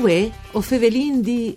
Uè, o fevelin di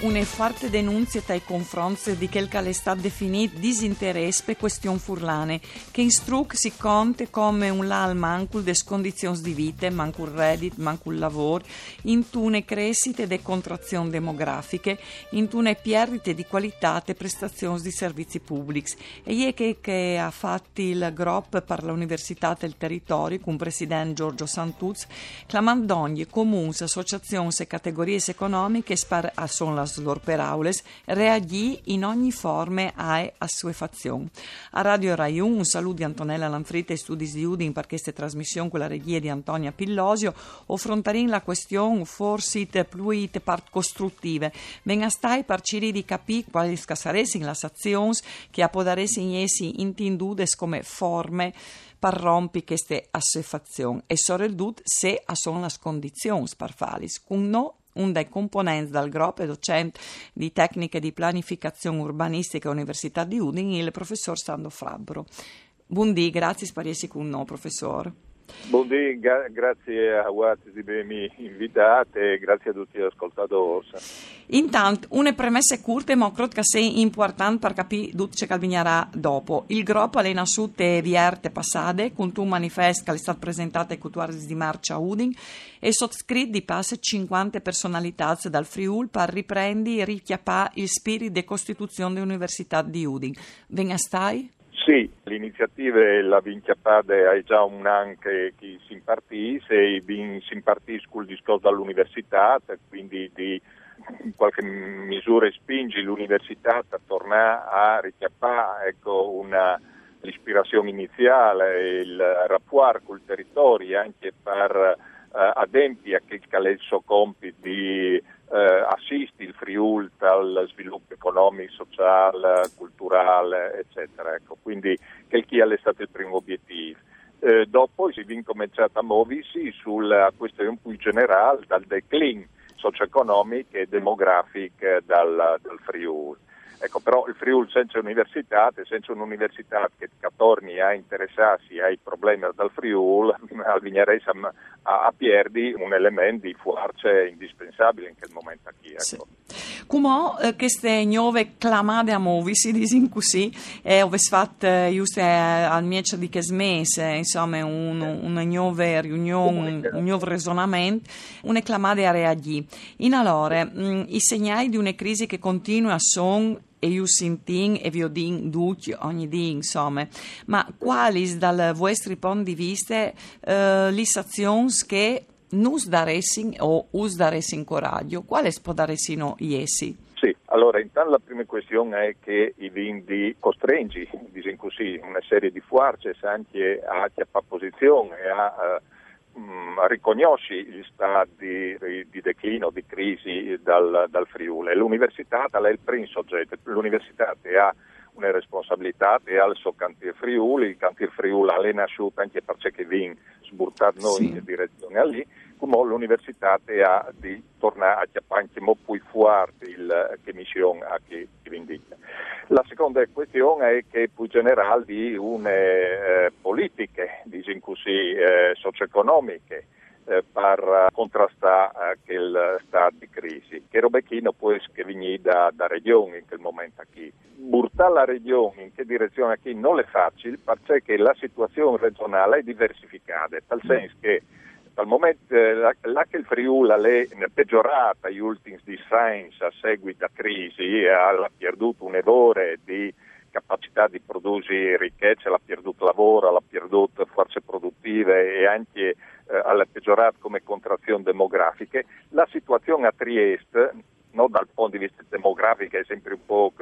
Une forte denunzie tai confronti di quel che è stato definito disinteresse per questioni furlane, che in struc si conta come un lal mancul des condizioni di vita, mancul reddit, mancul lavoro, in tune crescite de contrazioni demografiche, in tune perdite di qualità e prestazioni di servizi pubblici. E è che, che ha fatto il GROP per l'Università del Territorio, con il presidente Giorgio Santuz, clamando ogni comuni, associazioni e categorie economiche spar a son la lor peraules reagì in ogni forma a assuefazione. A Radio Rai 1 un saluto di Antonella Lanfrita e studi di Udin per questa trasmissione con la regia di Antonia Pillosio affrontarin la questione forse pluit part costruttive. Ben astai per ciri di capire quali scassaresi le azioni che appodaresi in essi intindudes come forme per rompi queste assuefazioni e sorredut se a sono le condizioni per falis. Con no un dei componenti del gruppo e docente di tecniche di pianificazione urbanistica all'Università di Udine, il professor Sando Frabbro. Buondì, grazie essere con noi, professore. Buondì, gra- grazie a voi di avermi invitato e grazie a tutti gli ascoltatori. Intanto, una premessa curta, ma credo che sia importante per capire tutto ciò che avverrà dopo. Il gruppo è nasciuto vierte passate, con un manifesto che è stato presentato ai 14 di marzo a Udin e sottoscritto di passe 50 personalità dal Friul per riprendere e richiappare il spirito di costituzione dell'Università di Udin. Venga stai? Sì, l'iniziativa la Vinchiapade è già un anno che si impartisce e si impartisce col discorso dall'università, quindi di in qualche misura spingi l'università a tornare a richiappare ecco, una, l'ispirazione iniziale, il rapporto col territorio anche per eh, adempiere che il suo compito di eh, assisti il Friul al sviluppo economico, sociale, culturale, eccetera. Ecco, quindi che è stato il primo obiettivo. Eh, dopo si è incominciato a muoversi sulla questione più generale dal declino socio-economico e demografico dal, dal Friul. Ecco, però il Friul senza università, senza un'università che torni a interessarsi ai problemi del Friul, al Vignerese a, a Pierdi un elemento di forza indispensabile in quel momento qui. Ecco. Sì. Come eh, queste nuove clamate a muovi, si dice così, e ho fatto eh, giusto eh, al miece di che smese, insomma, un, una nuova riunione, un, nuovo ragionamento, una clamate a reagire. In allora, mh, mm, i segnali di una crisi che continua sono e io sentin e vi odin tutti ogni dì, insomma. Ma quali dal vostro punto di vista eh, le azioni che nus daressin o us daressin coraggio? Quali podaressino essi? Sì, allora intanto la prima questione è che i vindi costringi, diciamo così, una serie di forze anche a chiappare posizione, a uh, mh, riconosci gli stati di, di, declino, di crisi dal, dal Friuli. L'università è il primo soggetto, l'università ha una responsabilità e suo cantiere Friuli, il cantiere Friuli è nasciuto anche perché viene sburtato noi in direzione lì, come l'università ha di tornare a chiappare anche più forte il, che missione a che, che vindica. La seconda questione è che più generale di une eh, politiche, diciamo così, eh, socio-economiche eh, per contrastare eh, il stato di crisi, che robechino può che viene da, da regioni in quel momento qui. Burtare la regione in che direzione qui non è facile perché la situazione regionale è diversificata, tal senso che dal momento eh, là, che il Friuli è peggiorata gli ultimi di Sainz a seguito della crisi, ha perduto un errore di capacità di produrre ricchezza, ha perduto lavoro, ha perduto forze produttive e anche eh, ha peggiorato come contrazioni demografiche. La situazione a Trieste, non dal punto di vista demografico è sempre un po'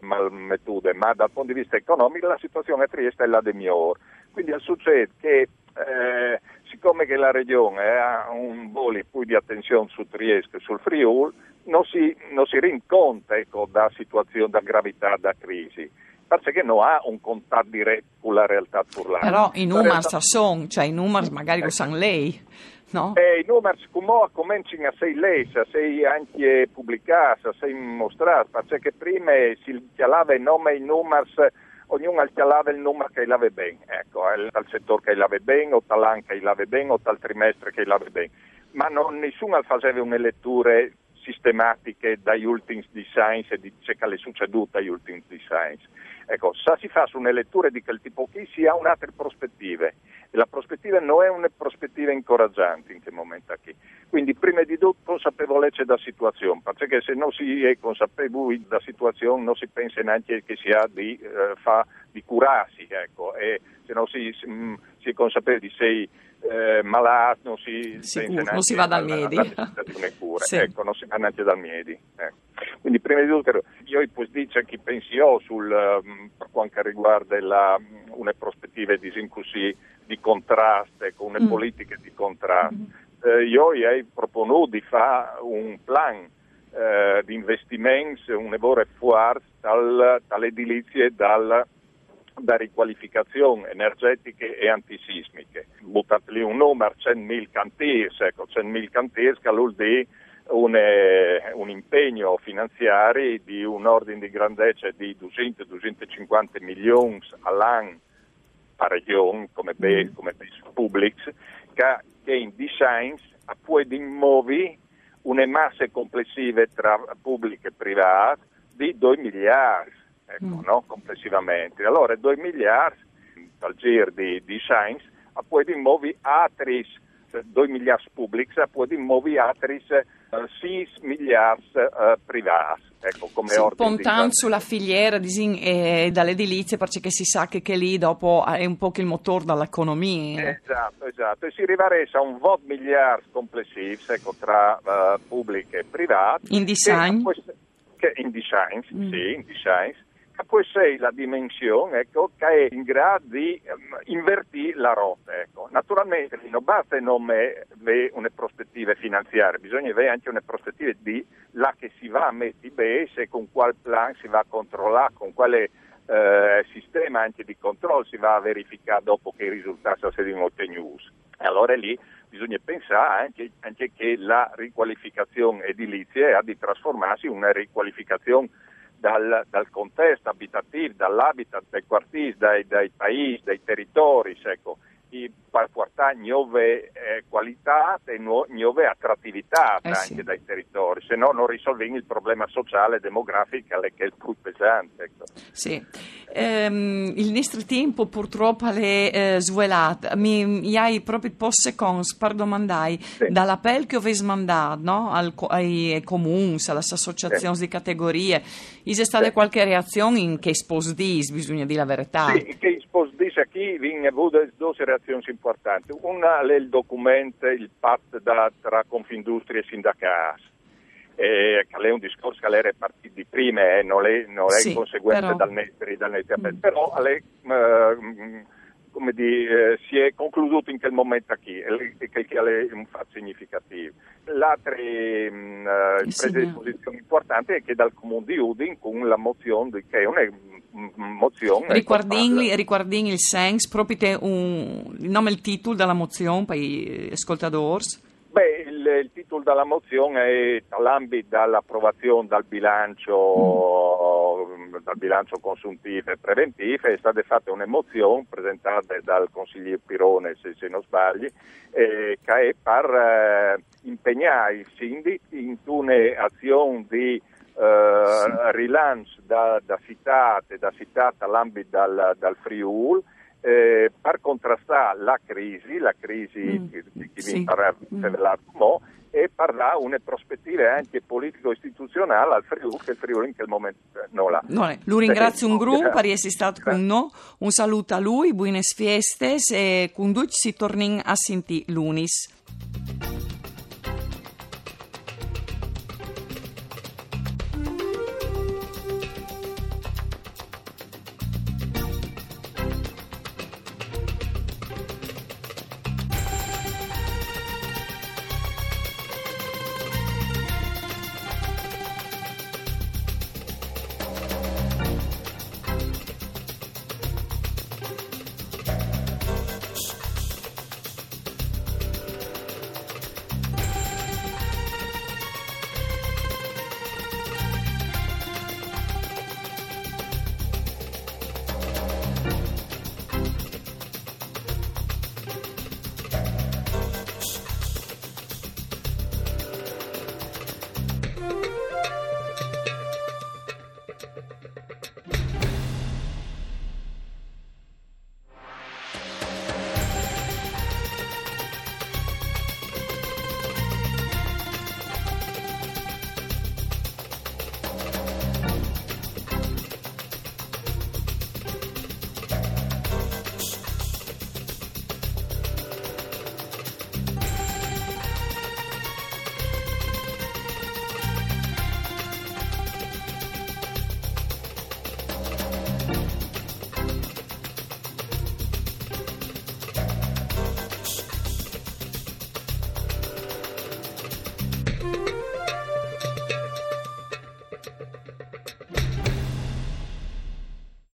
malmettude, ma dal punto di vista economico la situazione a Trieste è la de migliore. Quindi succede che eh, siccome che la regione ha un volo più di attenzione su Trieste e sul Friul, non si, non si rincontra ecco, da situazioni, da gravità, da crisi. Perché non ha un contatto diretto con la realtà furlana. Però i numeri realtà... sono, cioè i numeri magari lo sanno lei. No? Eh, I numeri come cominciano a essere lesi, a essere anche pubblicati, a essere mostrati, perché prima si chiamava i nomi i numeri ognuno alchialava il numero che lave bene, ecco, dal settore che lave bene, o dall'anno che lave bene, o dal trimestre che lave bene. Ma non, nessuno faceva una lettura sistematiche dagli ultimi di science e di ciò che è succeduto agli ultimi di science. Ecco, se si fa su una lettura di quel tipo qui si ha un'altra prospettiva e la prospettiva non è una prospettiva incoraggiante in quel momento qui. Quindi prima di tutto consapevolezza della situazione, perché se non si è consapevoli della situazione non si pensa neanche che si ha di, eh, fa, di curarsi, ecco, e se non si, si, mm, si è consapevoli di sei eh, malato, non si, Sicuro, non si va dal Miedi. Sì. Ecco, non si va neanche dal Miedi. Ecco. Quindi prima di tutto io poi dice chi pensi io sul, um, per quanto riguarda la, una prospettiva così, di contrasto, con una mm. politica di contrasto. Mm. Io ho proponuto di fare un plan eh, di investimenti, un lavoro forte dal, dall'edilizia e dal da riqualificazione energetiche e antisismiche. Buttateli un numero, 100.000 cantiers, ecco, 100.000 cantiers che vuol dire un, eh, un, impegno finanziario di un ordine di grandezza di 200-250 milioni all'anno a regione come mm. come base publics, che, che in design può muovere una massa complessive tra pubbliche e private di 2 miliardi ecco, mm. no? complessivamente. Allora 2 miliardi dal giro di, poi di muovi altri 2 miliardi pubblici poi di muovi altri 6 miliardi uh, privati. Ecco, come sì, Pontan sulla filiera disin, eh, dall'edilizia perché si sa che, che, lì dopo è un po' il motore dell'economia. Esatto, esatto. E si arriverebbe a un 20 miliardi complessivi ecco, tra uh, pubbliche e private. In design? Che, che in design, mm. sì, in design poi sei la dimensione ecco, che è in grado di um, invertire la rotta. Ecco. Naturalmente non basta non avere una prospettiva finanziaria, bisogna avere anche una prospettiva di là che si va a mettere e con quale plan si va a controllare, con quale eh, sistema anche di controllo si va a verificare dopo che i risultati sono stati ottenuti. Allora lì bisogna pensare anche, anche che la riqualificazione edilizia ha di trasformarsi in una riqualificazione dal, dal, contesto abitativo, dall'habitat dei quartieri, dai, dai paesi, dai territori, ecco, per portare nuove eh, qualità e nuove attrattività eh anche sì. dai territori, se no non risolviamo il problema sociale e demografico che è il più pesante. Ecco. Sì. Um, il nostro tempo purtroppo è eh, svelato. Mi, mi hai proprio post secondi per domandare sì. dall'appello che avete mandato no? Al, ai, comuni, alle associazioni sì. di categorie, c'è stata qualche reazione in che sposdis, bisogna dire la verità? Sì, che sposdis qui vi avuto due reazioni importanti. Una è il documento, il patto tra Confindustria e sindacati eh, che è un discorso che è partito di prima, eh, non è, non è sì, conseguenza però... dal Netri, dal Netri mm. però è, eh, di, eh, si è concluso in quel momento qui, e che è un fatto significativo. L'altra mm, eh, presa di posizione importante è che dal Comune di Udin con la mozione di, che è una mozione. Riguarding, riguarding il senso, proprio un, il nome e il titolo della mozione per gli ascoltatori? Beh, il, il titolo della mozione è all'ambito dell'approvazione dal bilancio, mm. Dal bilancio consuntivo e preventivo, è stata fatta una mozione presentata dal consigliere Pirone, se, se non sbagli, eh, che è per eh, impegnare i sindaci in un'azione di eh, rilancio da, da citate, da citata all'ambito dal, dal Friul, eh, per contrastare la crisi, la crisi mm. che, che sì. vi parla mm. E dare una prospettiva anche politico-istituzionale al Friuli, che il Friuli in quel momento non l'ha. No, lo ringrazio un gruppo per essere stato con noi, un saluto a lui, buone feste e con si torna a sentire l'unis.